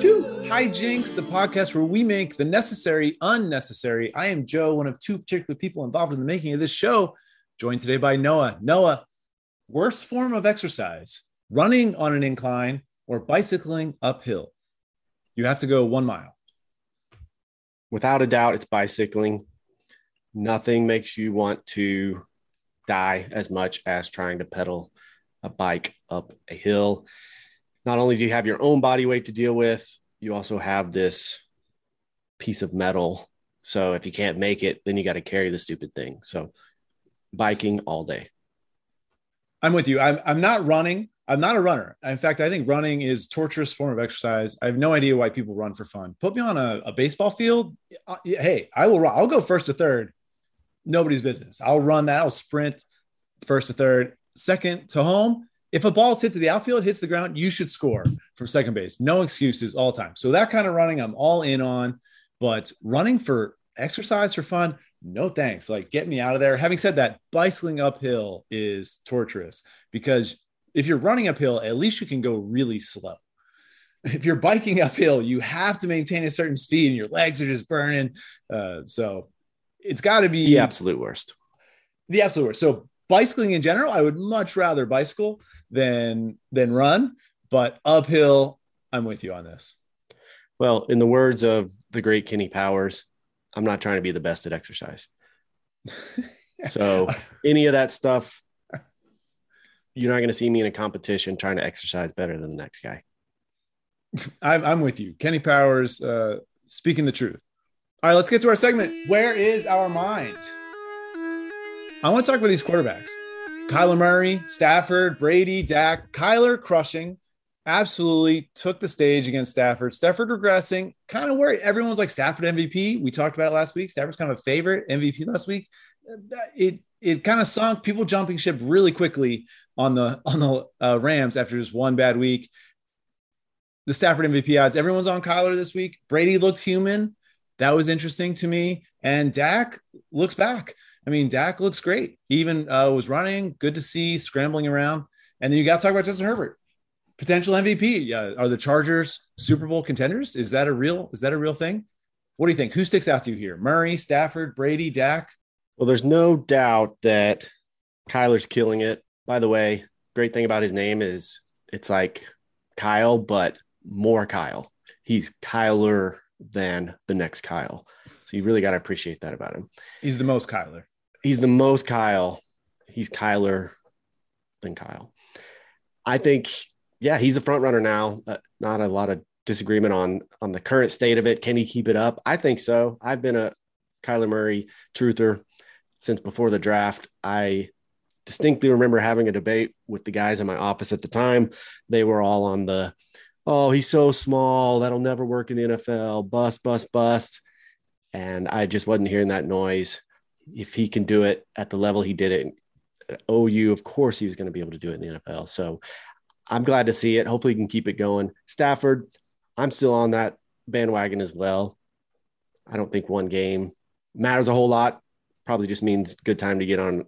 to Hijinks, the podcast where we make the necessary unnecessary. I am Joe, one of two particular people involved in the making of this show, joined today by Noah. Noah, worst form of exercise, running on an incline or bicycling uphill? You have to go one mile. without a doubt, it's bicycling. Nothing makes you want to die as much as trying to pedal a bike up a hill. Not only do you have your own body weight to deal with, you also have this piece of metal. So if you can't make it, then you got to carry the stupid thing. So biking all day. I'm with you. I'm, I'm not running. I'm not a runner. In fact, I think running is torturous form of exercise. I have no idea why people run for fun. Put me on a, a baseball field. Uh, hey, I will. I'll go first to third. Nobody's business. I'll run that. I'll sprint first to third, second to home. If a ball is hits the outfield, hits the ground, you should score from second base. No excuses all time. So that kind of running, I'm all in on. But running for exercise for fun, no thanks. Like get me out of there. Having said that, bicycling uphill is torturous because if you're running uphill, at least you can go really slow. If you're biking uphill, you have to maintain a certain speed and your legs are just burning. Uh, so it's got to be The absolute worst. the absolute worst. So bicycling in general, I would much rather bicycle than than run, but uphill, I'm with you on this. Well, in the words of the great Kenny Powers, I'm not trying to be the best at exercise. So any of that stuff, you're not going to see me in a competition trying to exercise better than the next guy. I'm, I'm with you. Kenny Powers uh, speaking the truth. All right, let's get to our segment. Where is our mind? I want to talk about these quarterbacks. Kyler Murray, Stafford, Brady, Dak, Kyler crushing, absolutely took the stage against Stafford. Stafford regressing, kind of worried. Everyone's like Stafford MVP. We talked about it last week. Stafford's kind of a favorite MVP last week. It it kind of sunk. People jumping ship really quickly on the on the uh, Rams after just one bad week. The Stafford MVP odds. Everyone's on Kyler this week. Brady looked human. That was interesting to me. And Dak looks back. I mean, Dak looks great. He even uh, was running. Good to see, scrambling around. And then you got to talk about Justin Herbert, potential MVP. Yeah, are the Chargers Super Bowl contenders? Is that a real? Is that a real thing? What do you think? Who sticks out to you here? Murray, Stafford, Brady, Dak. Well, there's no doubt that Kyler's killing it. By the way, great thing about his name is it's like Kyle, but more Kyle. He's Kyler than the next Kyle. So you really got to appreciate that about him. He's the most Kyler. He's the most Kyle. He's Kyler than Kyle. I think, yeah, he's the front runner now. Uh, not a lot of disagreement on on the current state of it. Can he keep it up? I think so. I've been a Kyler Murray truther since before the draft. I distinctly remember having a debate with the guys in my office at the time. They were all on the, oh, he's so small. That'll never work in the NFL. Bust, bust, bust. And I just wasn't hearing that noise. If he can do it at the level he did it at OU, of course he was going to be able to do it in the NFL. So I'm glad to see it. Hopefully he can keep it going. Stafford, I'm still on that bandwagon as well. I don't think one game matters a whole lot. Probably just means good time to get on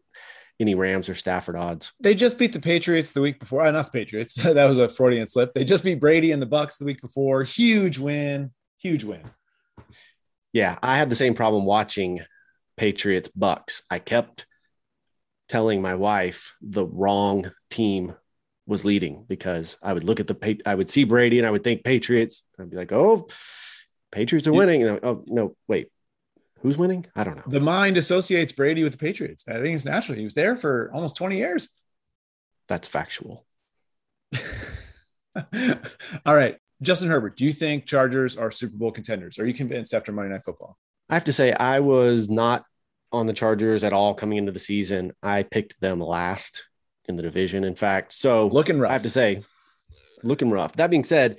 any Rams or Stafford odds. They just beat the Patriots the week before. The Patriots. that was a Freudian slip. They just beat Brady and the Bucs the week before. Huge win. Huge win. Yeah, I had the same problem watching Patriots Bucs. I kept telling my wife the wrong team was leading because I would look at the I would see Brady and I would think Patriots. I'd be like, "Oh, Patriots are winning." And like, oh no, wait, who's winning? I don't know. The mind associates Brady with the Patriots. I think it's natural. He was there for almost 20 years. That's factual. All right. Justin Herbert, do you think Chargers are Super Bowl contenders? Are you convinced after Monday Night Football? I have to say, I was not on the Chargers at all coming into the season. I picked them last in the division, in fact. So Looking rough. I have to say, looking rough. That being said,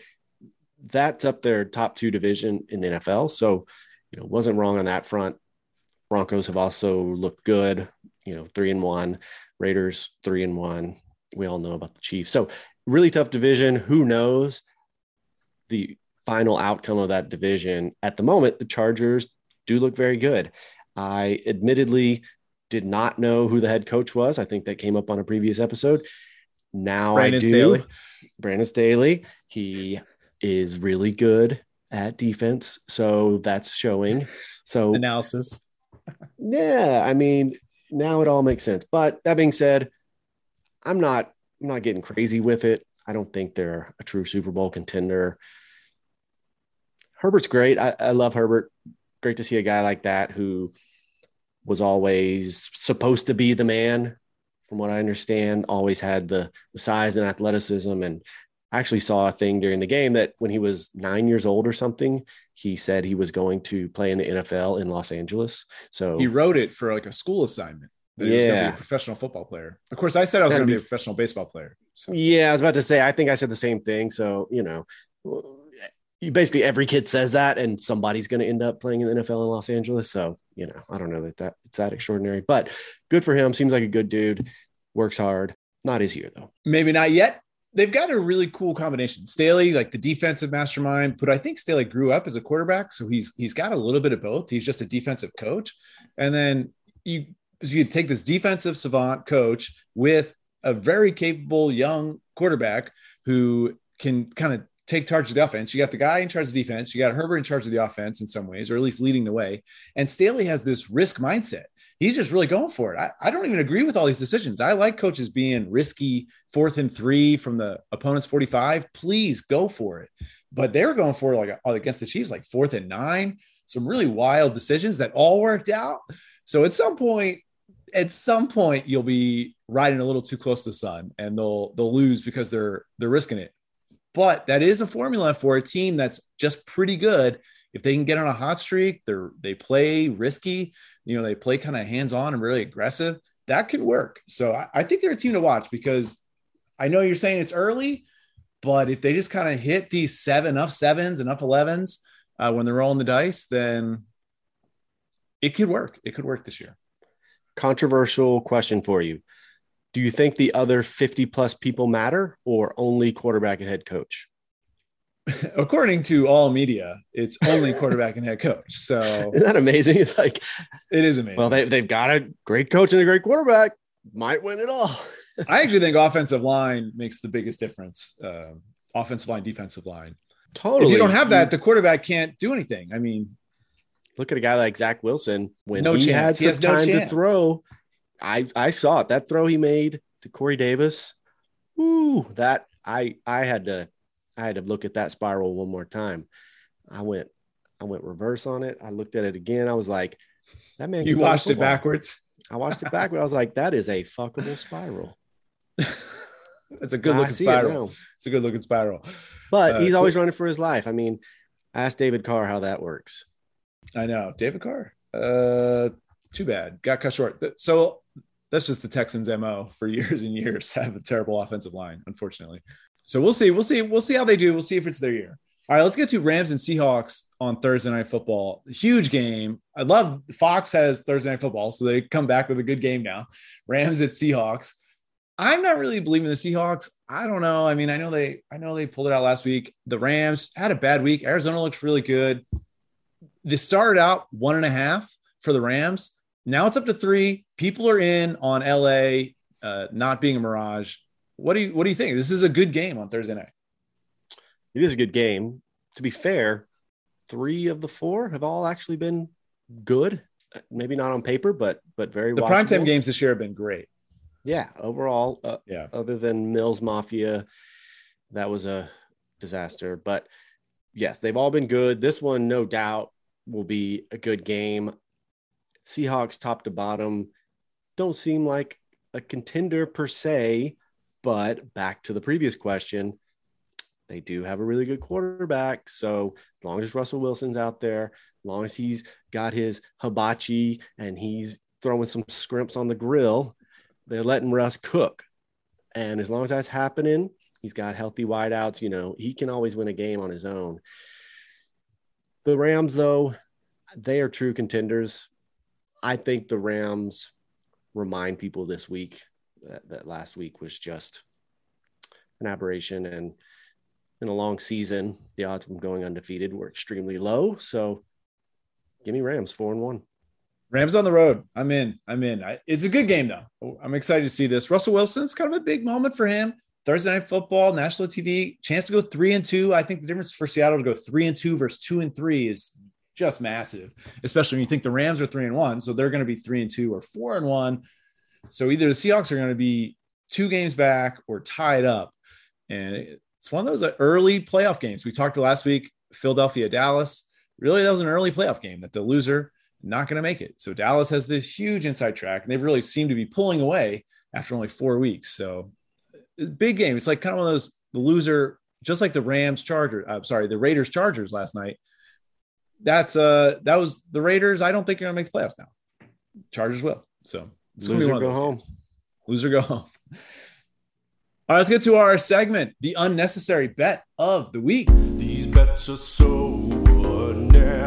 that's up their top two division in the NFL. So, you know, wasn't wrong on that front. Broncos have also looked good, you know, three and one, Raiders three and one. We all know about the Chiefs. So, really tough division. Who knows the final outcome of that division? At the moment, the Chargers do look very good. I admittedly did not know who the head coach was. I think that came up on a previous episode. Now I do. Staley. Brandon Staley. He is really good at defense, so that's showing. So Analysis. yeah, I mean, now it all makes sense. But that being said, I'm not I'm not getting crazy with it. I don't think they're a true Super Bowl contender. Herbert's great. I, I love Herbert. Great to see a guy like that who was always supposed to be the man, from what I understand, always had the, the size and athleticism. And I actually saw a thing during the game that when he was nine years old or something, he said he was going to play in the NFL in Los Angeles. So He wrote it for like a school assignment. That he was going to be a professional football player. Of course, I said I was going to be be- a professional baseball player. So Yeah, I was about to say. I think I said the same thing. So you know, basically every kid says that, and somebody's going to end up playing in the NFL in Los Angeles. So you know, I don't know that that it's that extraordinary, but good for him. Seems like a good dude. Works hard. Not his year though. maybe not yet. They've got a really cool combination. Staley, like the defensive mastermind, but I think Staley grew up as a quarterback, so he's he's got a little bit of both. He's just a defensive coach, and then you you take this defensive savant coach with a very capable young quarterback who can kind of take charge of the offense. You got the guy in charge of defense. You got Herbert in charge of the offense in some ways, or at least leading the way. And Staley has this risk mindset. He's just really going for it. I, I don't even agree with all these decisions. I like coaches being risky, fourth and three from the opponent's 45. Please go for it. But they were going for it like oh, against the Chiefs, like fourth and nine. Some really wild decisions that all worked out. So at some point, at some point, you'll be riding a little too close to the sun, and they'll they'll lose because they're they're risking it. But that is a formula for a team that's just pretty good. If they can get on a hot streak, they're they play risky, you know, they play kind of hands-on and really aggressive. That could work. So I, I think they're a team to watch because I know you're saying it's early, but if they just kind of hit these seven, enough sevens, and enough 11s uh, when they're rolling the dice, then it could work. It could work this year. Controversial question for you. Do you think the other 50 plus people matter or only quarterback and head coach? According to all media, it's only quarterback and head coach. So Isn't that amazing? Like, it is amazing. well, they, they've got a great coach and a great quarterback. Might win it all. I actually think offensive line makes the biggest difference. Uh, offensive line, defensive line. Totally. If you don't have that, the quarterback can't do anything. I mean, look at a guy like Zach Wilson when No he chance. had He some has no time to throw. I I saw it. That throw he made to Corey Davis. Ooh, that I I had to I had to look at that spiral one more time. I went I went reverse on it. I looked at it again. I was like, that man. you can throw a watched it backwards. I watched it backwards. I was like, that is a fuckable spiral. That's a good looking see it spiral. It's a good looking spiral. But Uh, he's cool. always running for his life. I mean, ask David Carr how that works. I know. David Carr. Uh, too bad. Got cut short. So that's just the Texans' mo for years and years. Have a terrible offensive line, unfortunately. So we'll see. We'll see. We'll see how they do. We'll see if it's their year. All right, let's get to Rams and Seahawks on Thursday Night Football. Huge game. I love Fox has Thursday Night Football, so they come back with a good game now. Rams at Seahawks. I'm not really believing the Seahawks. I don't know. I mean, I know they, I know they pulled it out last week. The Rams had a bad week. Arizona looks really good. They started out one and a half for the Rams. Now it's up to three. People are in on LA uh, not being a mirage. What do you What do you think? This is a good game on Thursday night. It is a good game. To be fair, three of the four have all actually been good. Maybe not on paper, but but very well The watchable. primetime games this year have been great. Yeah, overall, uh, Yeah. other than Mills Mafia, that was a disaster. But yes, they've all been good. This one, no doubt, will be a good game. Seahawks, top to bottom, don't seem like a contender per se. But back to the previous question, they do have a really good quarterback. So as long as Russell Wilson's out there, as long as he's got his hibachi and he's throwing some scrimps on the grill, they're letting Russ cook. And as long as that's happening, he's got healthy wideouts. You know, he can always win a game on his own. The Rams, though, they are true contenders. I think the Rams remind people this week that, that last week was just an aberration. And in a long season, the odds of them going undefeated were extremely low. So give me Rams four and one. Rams on the road. I'm in. I'm in. I, it's a good game though. I'm excited to see this. Russell Wilson's kind of a big moment for him. Thursday night football, national TV, chance to go three and two. I think the difference for Seattle to go three and two versus two and three is just massive, especially when you think the Rams are three and one. So they're going to be three and two or four and one. So either the Seahawks are going to be two games back or tied up. And it's one of those early playoff games. We talked last week, Philadelphia, Dallas. Really, that was an early playoff game that the loser not going to make it. So Dallas has this huge inside track, and they've really seemed to be pulling away after only four weeks. So big game. It's like kind of one of those the loser, just like the Rams Chargers. I'm uh, sorry, the Raiders Chargers last night. That's uh that was the Raiders. I don't think you're gonna make the playoffs now. Chargers will. So loser go home. Games. Loser go home. All right, let's get to our segment, the unnecessary bet of the week. These bets are so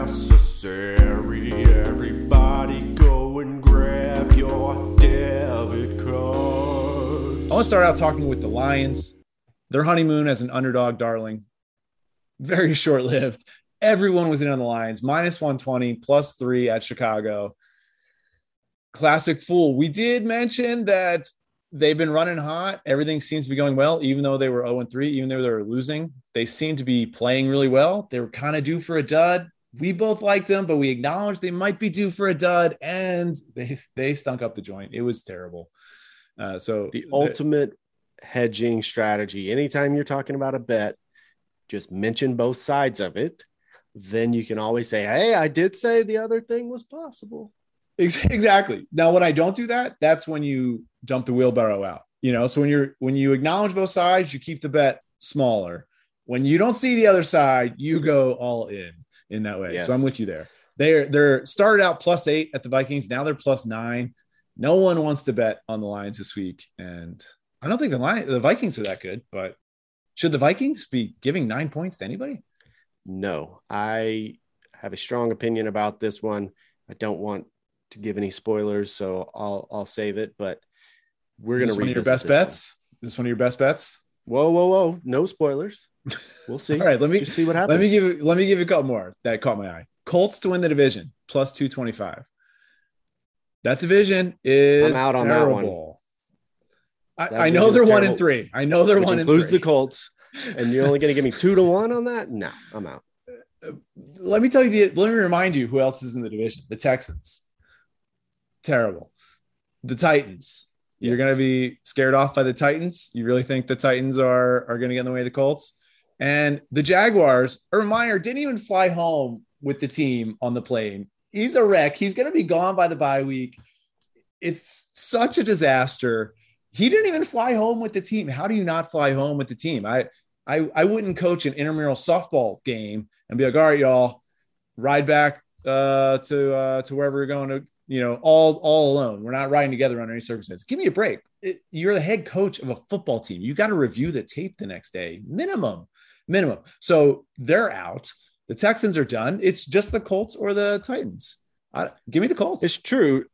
unnecessary. Everybody go and grab your debit card. I want to start out talking with the Lions. Their honeymoon as an underdog darling, very short lived. Everyone was in on the Lions, minus 120, plus three at Chicago. Classic fool. We did mention that they've been running hot. Everything seems to be going well, even though they were 0 3, even though they were losing. They seem to be playing really well. They were kind of due for a dud. We both liked them, but we acknowledged they might be due for a dud, and they they stunk up the joint. It was terrible. Uh, so the ultimate hedging strategy. Anytime you're talking about a bet, just mention both sides of it. Then you can always say, "Hey, I did say the other thing was possible." Exactly. Now, when I don't do that, that's when you dump the wheelbarrow out. You know, so when you're when you acknowledge both sides, you keep the bet smaller. When you don't see the other side, you go all in in that way. Yes. So I'm with you there. They're they're started out plus eight at the Vikings. Now they're plus nine. No one wants to bet on the Lions this week, and I don't think the Lions, the Vikings are that good. But should the Vikings be giving nine points to anybody? No, I have a strong opinion about this one. I don't want to give any spoilers, so I'll I'll save it. But we're going to read your best bets. One. Is this one of your best bets? Whoa, whoa, whoa! No spoilers. We'll see. All right, let me Just see what happens. Let me give let me give you a couple more that caught my eye. Colts to win the division plus two twenty five. That division is I'm out terrible. on that one. I, I know they're one in three. I know they're one in three. the Colts, and you're only going to give me two to one on that? No, I'm out. Let me tell you the. Let me remind you who else is in the division. The Texans, terrible. The Titans. Yes. You're going to be scared off by the Titans. You really think the Titans are are going to get in the way of the Colts? And the Jaguars. Urban Meyer didn't even fly home with the team on the plane. He's a wreck. He's going to be gone by the bye week. It's such a disaster he didn't even fly home with the team. How do you not fly home with the team? I I I wouldn't coach an intramural softball game and be like, all right, y'all, ride back uh, to uh, to wherever you're going to, you know, all all alone. We're not riding together under any circumstances. Give me a break. It, you're the head coach of a football team. You got to review the tape the next day, minimum, minimum. So they're out. The Texans are done. It's just the Colts or the Titans. I, give me the Colts. It's true.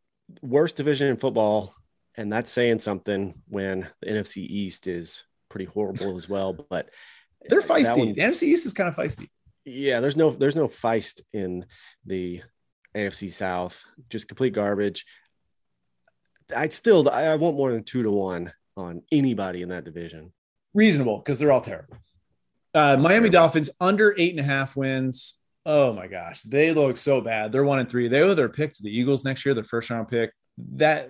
Worst division in football and that's saying something when the NFC East is pretty horrible as well. But they're feisty. One, the NFC East is kind of feisty. Yeah, there's no there's no feist in the AFC South. Just complete garbage. I still I want more than two to one on anybody in that division. Reasonable because they're all terrible. Uh, Miami terrible. Dolphins under eight and a half wins. Oh my gosh, they look so bad. They're one and three. They owe their pick to the Eagles next year, their first round pick. That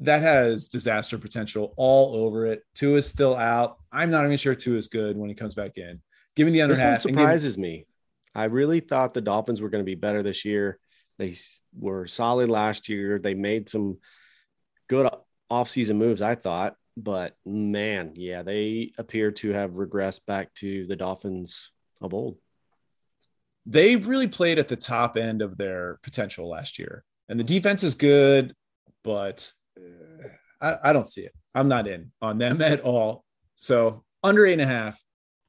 that has disaster potential all over it. Tua is still out. I'm not even sure Tua is good when he comes back in. Giving the under this half surprises give- me. I really thought the Dolphins were going to be better this year. They were solid last year. They made some good offseason moves, I thought, but man, yeah, they appear to have regressed back to the Dolphins of old. They really played at the top end of their potential last year. And the defense is good, but I, I don't see it. I'm not in on them at all. So under eight and a half,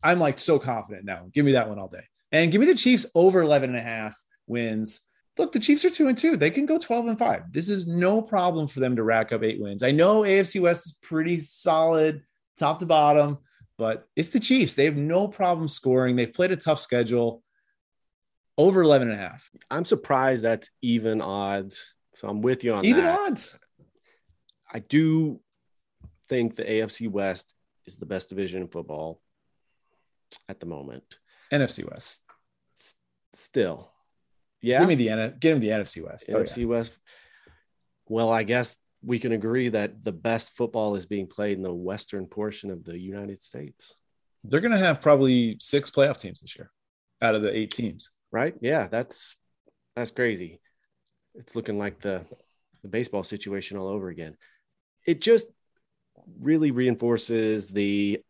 I'm like so confident now. Give me that one all day. And give me the Chiefs over 11 and a half wins. Look, the Chiefs are two and two. They can go 12 and five. This is no problem for them to rack up eight wins. I know AFC West is pretty solid, top to bottom, but it's the Chiefs. They have no problem scoring. They've played a tough schedule over 11 and a half. I'm surprised that's even odds So I'm with you on Even that. odds. I do think the AFC West is the best division in football at the moment. NFC West. S- Still, yeah, Give me the N- give him the NFC West. Oh, yeah. NFC West. Well, I guess we can agree that the best football is being played in the western portion of the United States, They're gonna have probably six playoff teams this year out of the eight teams. right? Yeah, that's that's crazy. It's looking like the the baseball situation all over again. It just really reinforces the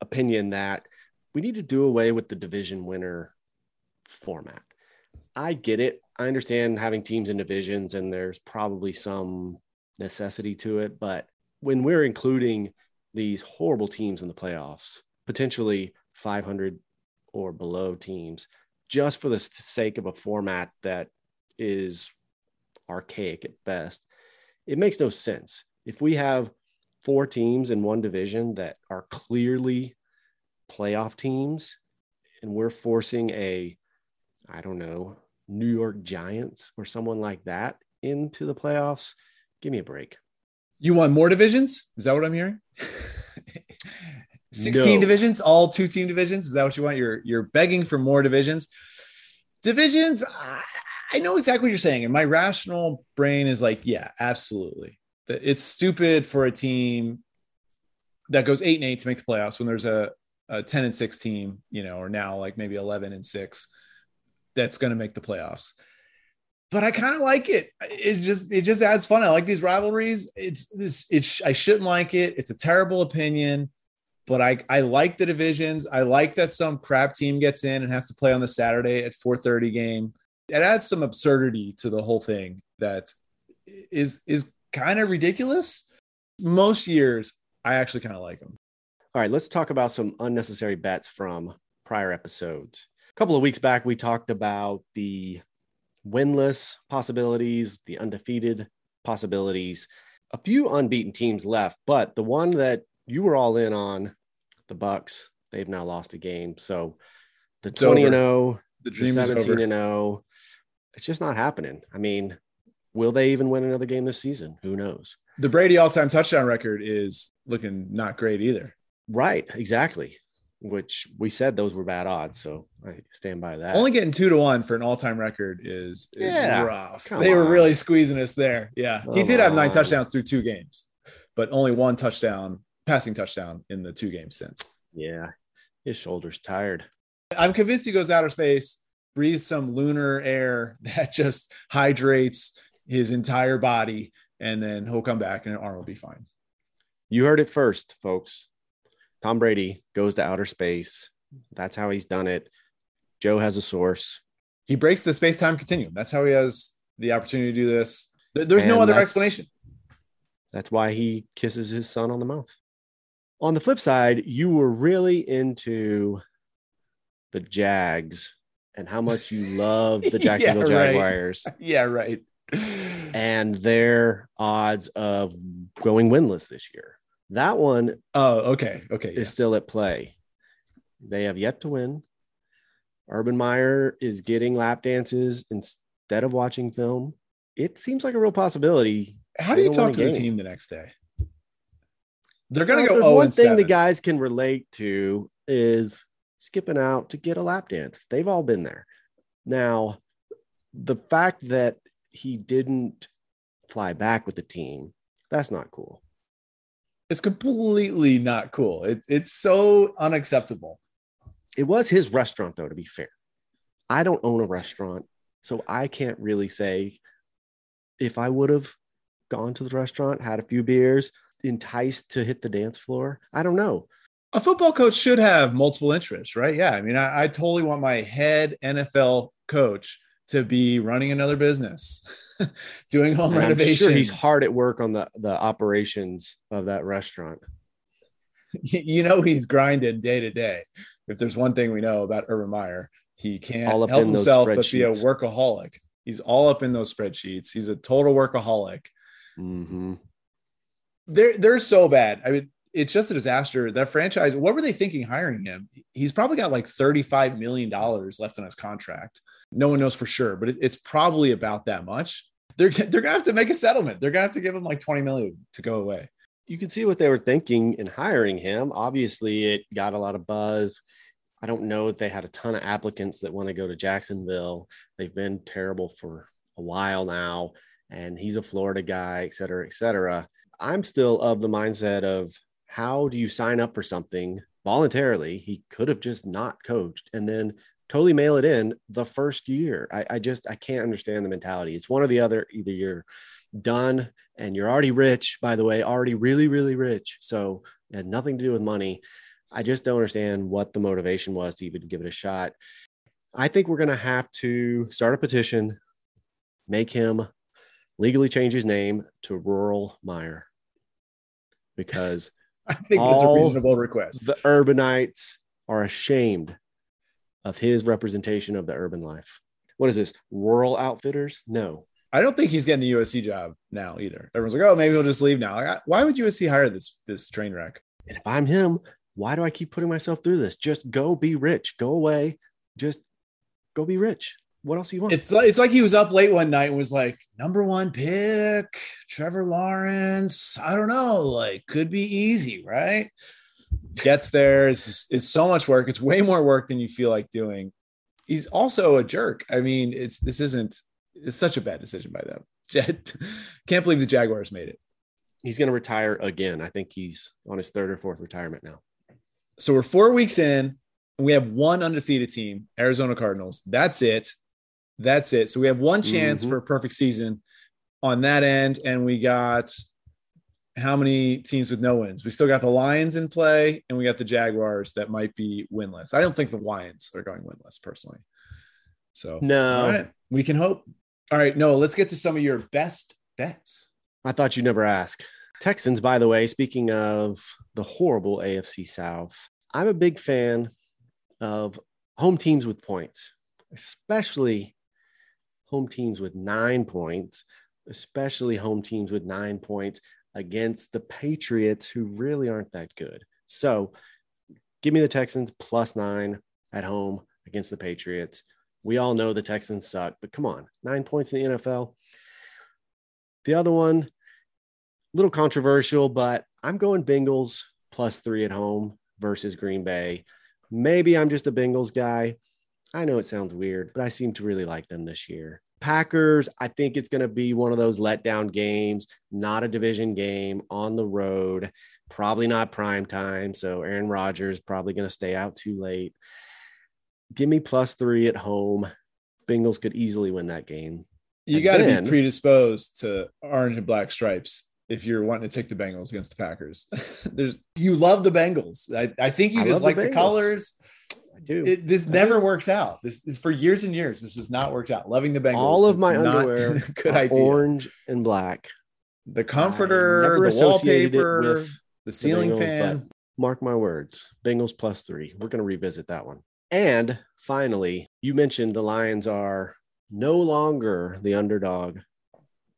opinion that we need to do away with the division winner format. I get it. I understand having teams in divisions and there's probably some necessity to it, but when we're including these horrible teams in the playoffs, potentially 500 or below teams, just for the sake of a format that is archaic at best, it makes no sense. If we have four teams in one division that are clearly playoff teams and we're forcing a i don't know new york giants or someone like that into the playoffs give me a break You want more divisions? Is that what I'm hearing? 16 No. divisions, all two team divisions. Is that what you want? You're you're begging for more divisions. Divisions, I, I know exactly what you're saying. And my rational brain is like, yeah, absolutely. It's stupid for a team that goes eight and eight to make the playoffs when there's a, a 10 and six team, you know, or now like maybe 11 and six that's going to make the playoffs but I kind of like it. It just it just adds fun. I like these rivalries. It's this. It's I shouldn't like it. It's a terrible opinion, but I I like the divisions. I like that some crap team gets in and has to play on the Saturday at 4:30 game. It adds some absurdity to the whole thing that is is kind of ridiculous. Most years, I actually kind of like them. all right let's talk about some unnecessary bets from prior episodes a couple of weeks back we talked about the winless possibilities the undefeated possibilities a few unbeaten teams left but the one that you were all in on the bucs they've now lost a game so the It's 20 and 0 The the dream is 17 over. and 0 it's just not happening i mean will they even win another game this season who knows The Brady all-time touchdown record is looking not great either. right exactly which we said those were bad odds so i stand by that Only getting two to one for an all-time record is, is Yeah, rough. They were really squeezing us there. Yeah, he Come did have nine on. touchdowns through two games, but only one touchdown, passing touchdown in the two games since. yeah his shoulders tired I'm convinced he goes outer space, breathes some lunar air that just hydrates his entire body, and then he'll come back and Arm will be fine. you heard it first folks tom brady goes to outer space that's how he's done it joe has a source He breaks the space-time continuum. That's how he has the opportunity to do this. There- There's no other that's- explanation. that's why he kisses his son on the mouth on the flip side you were really into the jags and how much you love the Yeah, jacksonville right. jaguars Yeah, right. And their odds of going winless this year. That one Oh, okay, okay. is yes. still at play. They have yet to win. Urban Meyer is getting lap dances instead of watching film. It seems like a real possibility. How do you talk to the team the next day? They're gonna Well, go. 0 one thing the guys can relate to is skipping out to get a lap dance. They've all been there. Now, the fact that he didn't fly back with the team, that's not cool. It's completely not cool. It, it's so unacceptable. It was his restaurant, though, to be fair. I don't own a restaurant, so I can't really say if I would have gone to the restaurant, had a few beers, enticed to hit the dance floor. I don't know. A football coach should have multiple interests, right? Yeah. I mean, I, I totally want my head NFL coach to be running another business, doing home And I'm renovations. sure he's hard at work on the, the operations of that restaurant. You know, he's grinding day to day. If there's one thing we know about Urban Meyer, he can't help in those himself but be a workaholic. He's all up in those spreadsheets. He's a total workaholic. hmm they're they're so bad. I mean, it's just a disaster. That franchise, what were they thinking hiring him? He's probably got like $35 million left on his contract. No one knows for sure, but it, it's probably about that much. they're they're gonna have to make a settlement. They're gonna have to give him like 20 million to go away. You can see what they were thinking in hiring him. Obviously, it got a lot of buzz. I don't know if they had a ton of applicants that want to go to Jacksonville. They've been terrible for a while now, and he's a Florida guy, et cetera, et cetera. I'm still of the mindset of how do you sign up for something voluntarily? He could have just not coached and then totally mail it in the first year. I, I just I can't understand the mentality. It's one or the other. Either you're done and you're already rich, by the way, already really, really rich. So it had nothing to do with money. I just don't understand what the motivation was to even give it a shot. I think we're going to have to start a petition, make him legally change his name to Rural Meyer because I think that's a reasonable request. the urbanites are ashamed of his representation of the urban life. What is this? Rural outfitters? No. I don't think he's getting the USC job now either. Everyone's like, oh, maybe he'll just leave now. Like, why would USC hire this this train wreck? And if I'm him, why do I keep putting myself through this? Just go be rich. Go away. Just go be rich. What else do you want? It's like it's like he was up late one night and was like, number one pick, Trevor Lawrence. I don't know, like could be easy, right? Gets there. It's it's so much work. It's way more work than you feel like doing. He's also a jerk. I mean, it's this isn't. It's such a bad decision by them. Jed, can't believe the Jaguars made it. He's going to retire again. I think he's on his third or fourth retirement now. So we're four weeks in, and we have one undefeated team, Arizona Cardinals. That's it. That's it. So we have one chance Mhm. for a perfect season on that end, and we got how many teams with no wins? We still got the Lions in play, and we got the Jaguars that might be winless. I don't think the Lions are going winless personally. So No. right, we can hope. All right, no, let's get to some of your best bets. I thought you'd never ask. Texans, by the way, speaking of the horrible AFC South, I'm a big fan of home teams with points, especially home teams with nine points, especially home teams with nine points against the Patriots, who really aren't that good. So give me the Texans plus nine at home against the Patriots. We all know the Texans suck, but come on, nine points in the NFL. The other one, a little controversial, but I'm going Bengals plus three at home versus Green Bay. Maybe I'm just a Bengals guy. I know it sounds weird, but I seem to really like them this year. Packers, I think it's going to be one of those letdown games, not a division game on the road, probably not prime time. So Aaron Rodgers probably going to stay out too late. Give me plus three at home. Bengals could easily win that game. You got to be predisposed to orange and black stripes if you're wanting to take the Bengals against the Packers. There's you love the Bengals. I, I think you I just love the like the, colors. I do. It, this never works out. This is for years and years. This has not worked out. Loving the Bengals. All of my underwear good idea. orange and black. The comforter, the wallpaper, with the ceiling Bengals, fan. Mark my words, Bengals plus three. We're going to revisit that one. And finally, you mentioned the Lions are no longer the underdog,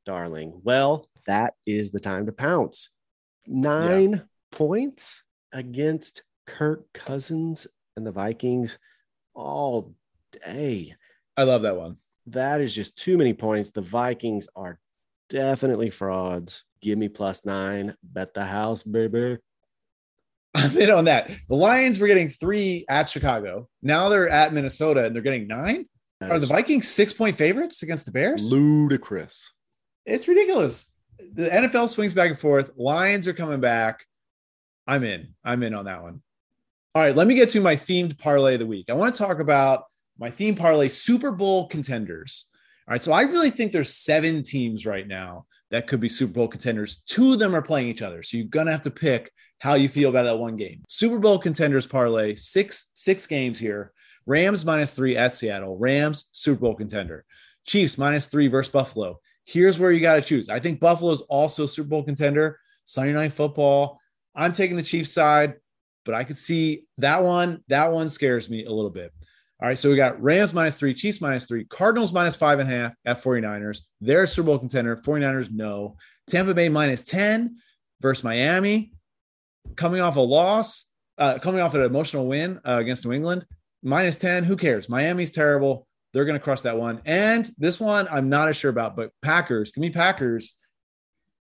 darling. Well, that is the time to pounce. Nine points against Kirk Cousins and the Vikings all day. I love that one. That is just too many points. The Vikings are definitely frauds. Give me plus nine. Bet the house, baby. I'm in on that. The Lions were getting three at Chicago. Now they're at Minnesota and they're getting nine. Are the Vikings six point favorites against the Bears? ludicrous? It's ridiculous. The NFL swings back and forth. Lions are coming back. I'm in. I'm in on that one. All right, let me get to my themed parlay of the week. I want to talk about my theme parlay Super Bowl contenders. All right, so I really think there's seven teams right now that could be Super Bowl contenders. Two of them are playing each other, so you're gonna have to pick how you feel about that one game. Super Bowl contenders parlay six six games here. Rams minus three at Seattle. Rams Super Bowl contender. Chiefs minus three versus Buffalo. Here's where you got to choose. I think Buffalo is also Super Bowl contender. Sunday night football. I'm taking the Chiefs side, but I could see that one. That one scares me a little bit. All right, so we got Rams minus three, Chiefs minus three, Cardinals minus five and a half at 49ers. They're a Super Bowl contender. 49ers, no. Tampa Bay minus 10 versus Miami. Coming off a loss, uh, coming off an emotional win uh, against New England, minus 10. Who cares? Miami's terrible. They're going to crush that one. And this one, I'm not as sure about, but Packers, give me Packers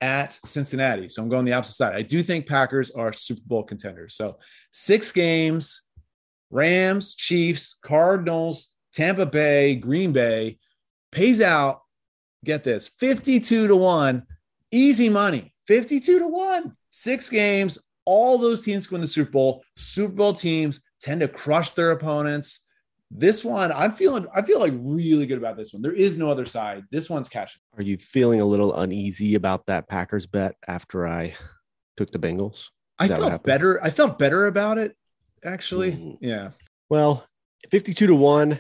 at Cincinnati. So I'm going the opposite side. I do think Packers are Super Bowl contenders. So six games Rams, Chiefs, Cardinals, Tampa Bay, Green Bay pays out. Get this 52 to 1, easy money. 52 to 1, six games. All those teams win the Super Bowl. Super Bowl teams tend to crush their opponents. This one, I'm feeling, I feel like really good about this one. There is no other side. This one's cashing. Are you feeling a little uneasy about that Packers bet after I took the Bengals? I Is what felt better. I felt better about it, actually. Mhm. Yeah. Well, 52 to 1,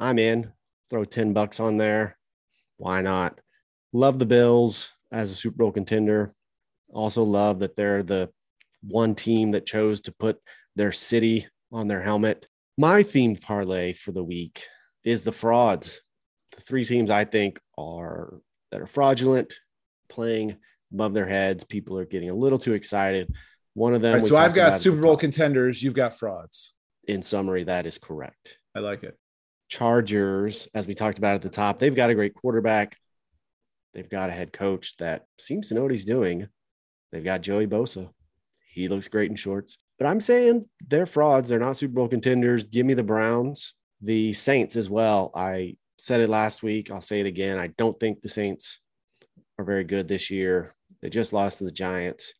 I'm in. Throw 10 bucks on there. Why not? Love the Bills as a Super Bowl contender. Also love that they're the one team that chose to put their city on their helmet. My themed parlay for the week is the frauds. The three teams I think are that are fraudulent, playing above their heads. People are getting a little too excited. One of them. Right, so I've got Super Bowl contenders. You've got frauds. In summary, that is correct. I like it. Chargers, as we talked about at the top, they've got a great quarterback. They've got a head coach that seems to know what he's doing. They've got Joey Bosa. He looks great in shorts. But I'm saying they're frauds. They're not Super Bowl contenders. Give me the Browns, the Saints as well. I said it last week. I'll say it again. I don't think the Saints are very good this year. They just lost to the Giants.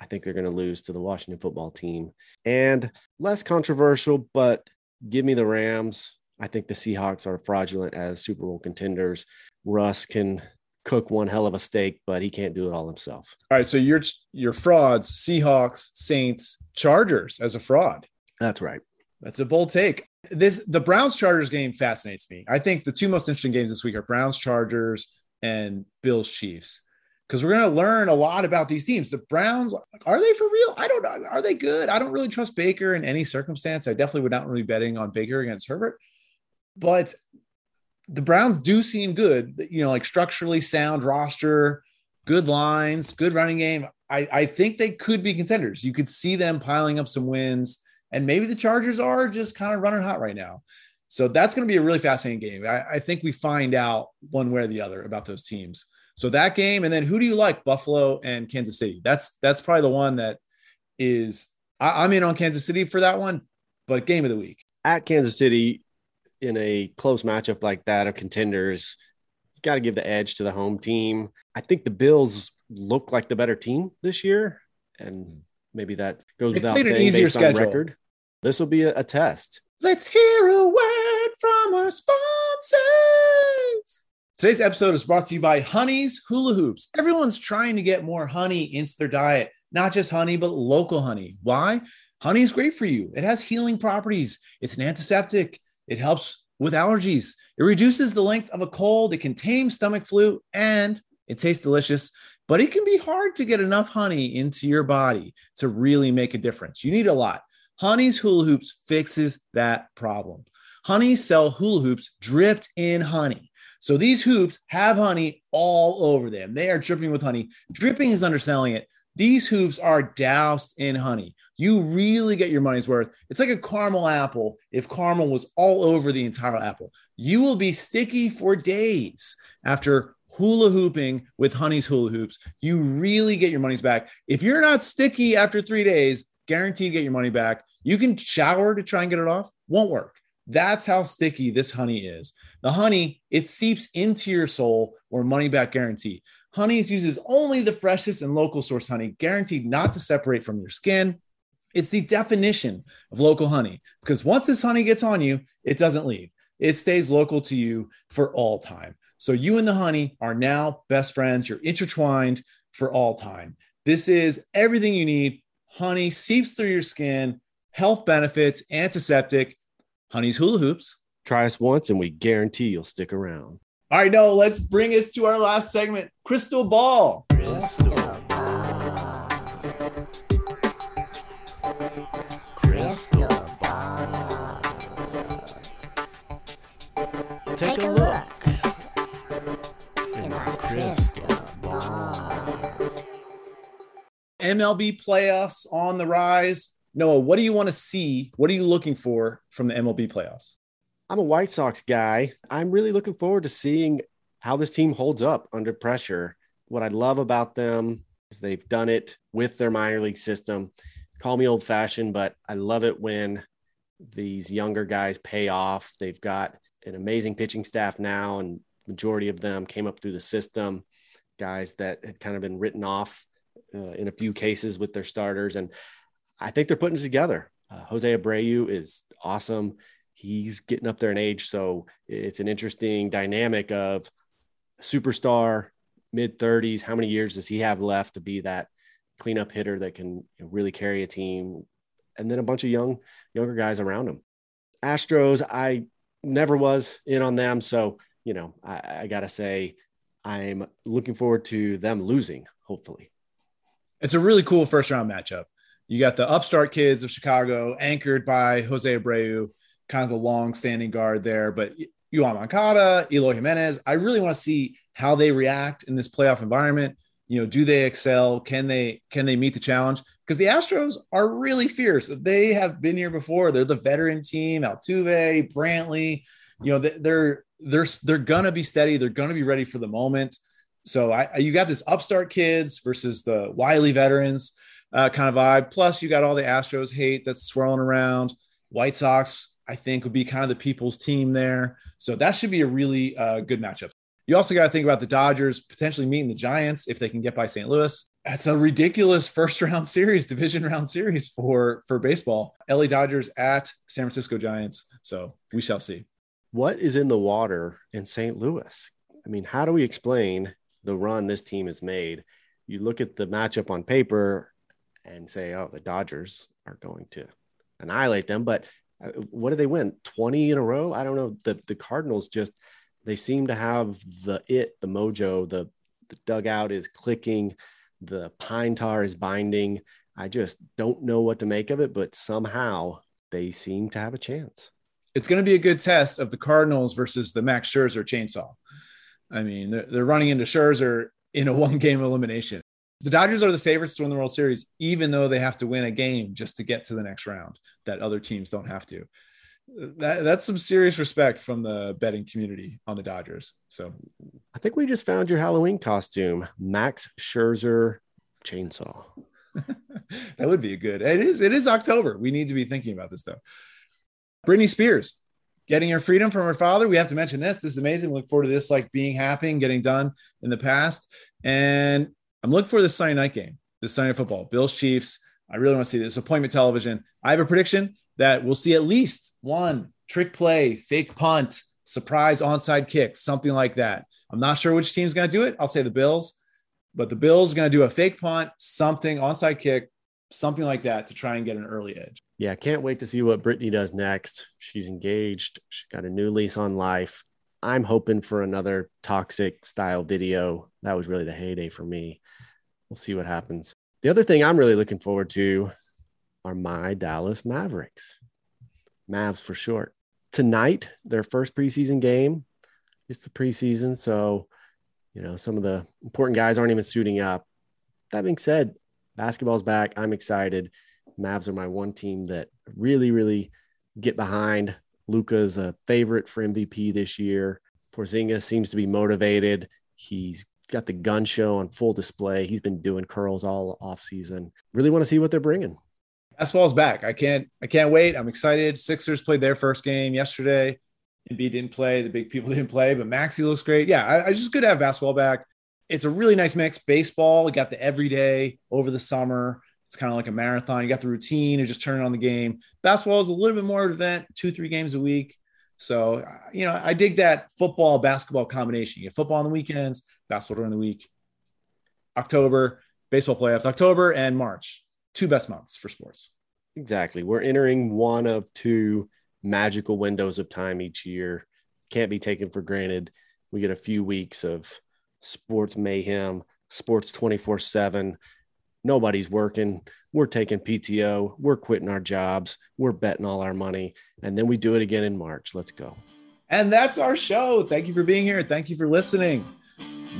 I think they're going to lose to the Washington football team. And less controversial, but give me the Rams. I think the Seahawks are fraudulent as Super Bowl contenders. Russ can cook one hell of a steak, but he can't do it all himself. All right. So you're your frauds, Seahawks, Saints, Chargers as a fraud. That's right. That's a bold take. This the Browns Chargers game fascinates me. I think the two most interesting games this week are Browns Chargers and Bills Chiefs. Because we're going to learn a lot about these teams. The Browns, are they for real? I don't know. Are they good? I don't really trust Baker in any circumstance. I definitely would not really be betting on Baker against Herbert. But the Browns do seem good, you know, like structurally sound roster, good lines, good running game. I, I think they could be contenders. You could see them piling up some wins, and maybe the Chargers are just kind of running hot right now. So that's going to be a really fascinating game. I, I think we find out one way or the other about those teams. So that game, and then who do you like, Buffalo and Kansas City? That's that's probably the one that is. I, I'm in on Kansas City for that one, but game of the week. At Kansas City, in a close matchup like that of contenders, you got to give the edge to the home team. I think the Bills look like the better team this year, and maybe that goes without saying easier based on schedule. record. This will be a, a test. Let's hear a word from our sponsors. Today's episode is brought to you by Honey's Hula Hoops. Everyone's trying to get more honey into their diet, not just honey, but local honey. Why? Honey is great for you. It has healing properties. It's an antiseptic. It helps with allergies. It reduces the length of a cold. It can tame stomach flu and it tastes delicious, but it can be hard to get enough honey into your body to really make a difference. You need a lot. Honey's Hula Hoops fixes that problem. Honey sell hula hoops dripped in honey. So these hoops have honey all over them. They are dripping with honey. Dripping is underselling it. These hoops are doused in honey. You really get your money's worth. It's like a caramel apple if caramel was all over the entire apple. You will be sticky for days after hula hooping with Honey's hula hoops. You really get your money's back. If you're not sticky after three days, guaranteed to get your money back. You can shower to try and get it off, won't work. That's how sticky this honey is. The honey, it seeps into your soul or money back guarantee. Honey's uses only the freshest and local source honey, guaranteed not to separate from your skin. It's the definition of local honey because once this honey gets on you, it doesn't leave. It stays local to you for all time. So you and the honey are now best friends. You're intertwined for all time. This is everything you need. Honey seeps through your skin, health benefits, antiseptic. Honey's hula hoops. Try us once, and we guarantee you'll stick around. All right, no, let's bring us to our last segment Crystal Ball. Crystal ball. Crystal ball. Take a look in my crystal ball. MLB playoffs on the rise. Noah, what do you want to see? What are you looking for from the MLB playoffs? I'm a White Sox guy. I'm really looking forward to seeing how this team holds up under pressure. What I love about them is they've done it with their minor league system. Call me old fashioned, but I love it when these younger guys pay off. They've got an amazing pitching staff now, and majority of them came up through the system. Guys that had kind of been written off uh, in a few cases with their starters, and I think they're putting it together. Uh, Jose Abreu is awesome. He's getting up there in age, so it's an interesting dynamic of superstar, mid 30s. How many years does he have left to be that cleanup hitter that can really carry a team? And then a bunch of young, younger guys around him. Astros, I never was in on them, so you know I, I gotta say I'm looking forward to them losing. Hopefully, It's a really cool first round matchup. You got the upstart kids of Chicago, anchored by Jose Abreu, kind of the long standing guard there. But Yoán Moncada, Eloy Jimenez, I really want to see how they react in this playoff environment. You know, do they excel? Can they can they meet the challenge? Because the Astros are really fierce. They have been here before. They're the veteran team. Altuve, Brantley. You know, they're they're they're gonna be steady. They're gonna be ready for the moment. So I, you got this upstart kids versus the wily veterans uh, kind of vibe. Plus, you got all the Astros hate that's swirling around. White Sox, I think, would be kind of the people's team there. So that should be a really uh, good matchup. You also got to think about the Dodgers potentially meeting the Giants if they can get by St. Louis. That's a ridiculous first round series, division round series for for baseball. LA Dodgers at San Francisco Giants. So we shall see. What is in the water in St. Louis? I mean, how do we explain the run this team has made? You look at the matchup on paper and say, oh, the Dodgers are going to annihilate them. But what do they win? 20 in a row? I don't know. The, the Cardinals just, they seem to have the it, the mojo, the, the dugout is clicking, the pine tar is binding. I just don't know what to make of it, but somehow they seem to have a chance. It's going to be a good test of the Cardinals versus the Max Scherzer chainsaw. I mean, they're, they're running into Scherzer in a one game elimination the Dodgers are the favorites to win the World Series, even though they have to win a game just to get to the next round that other teams don't have to. That, that's some serious respect from the betting community on the Dodgers. So I think we just found your Halloween costume, Max Scherzer chainsaw. that would be a good. It is. It is October. We need to be thinking about this though. Britney Spears getting her freedom from her father. We have to mention this. This is amazing. We look forward to this like being happening, getting done in the past. And I'm looking for the Sunday night game, the Sunday night football, Bills Chiefs. I really want to see this appointment television. I have a prediction that we'll see at least one trick play, fake punt, surprise onside kick, something like that. I'm not sure which team's going to do it. I'll say the Bills, but the Bills are going to do a fake punt, something onside kick, something like that to try and get an early edge. Yeah, can't wait to see what Britney does next. She's engaged. She's got a new lease on life. I'm hoping for another toxic style video. That was really the heyday for me. We'll see what happens. The other thing I'm really looking forward to are my Dallas Mavericks. Mavs for short. Tonight, their first preseason game. It's the preseason, so you know some of the important guys aren't even suiting up. That being said, basketball's back. I'm excited. Mavs are my one team that really, really get behind. Luka's a favorite for MVP this year. Porzingis seems to be motivated. He's got the gun show on full display. He's been doing curls all off season. Really want to see what they're bringing. Basketball's back. I can't. I can't wait. I'm excited. Sixers played their first game yesterday. Embiid didn't play. The big people didn't play, but Maxey looks great. Yeah, I, I just good to have basketball back. It's a really nice mix. Baseball, you got the everyday over the summer. It's kind of like a marathon. You got the routine and just turn on the game. Basketball is a little bit more event, two, three games a week. So, uh, you know, I dig that football basketball combination. You get football on the weekends, basketball during the week. October, baseball playoffs, October and March, two best months for sports. Exactly. We're entering one of two magical windows of time each year. Can't be taken for granted. We get a few weeks of sports mayhem, sports 24 7 nobody's working. We're taking PTO. We're quitting our jobs. We're betting all our money. And then we do it again in March. Let's go. And that's our show. Thank you for being here. Thank you for listening.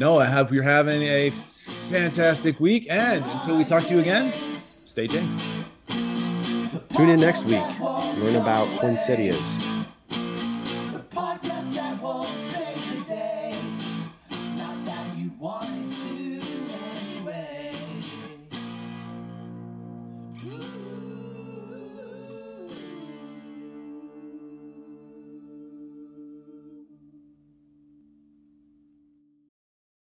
No, I hope you're having a fantastic week. And until we talk to you again, stay jinxed. Tune in next week. Learn about poinsettias.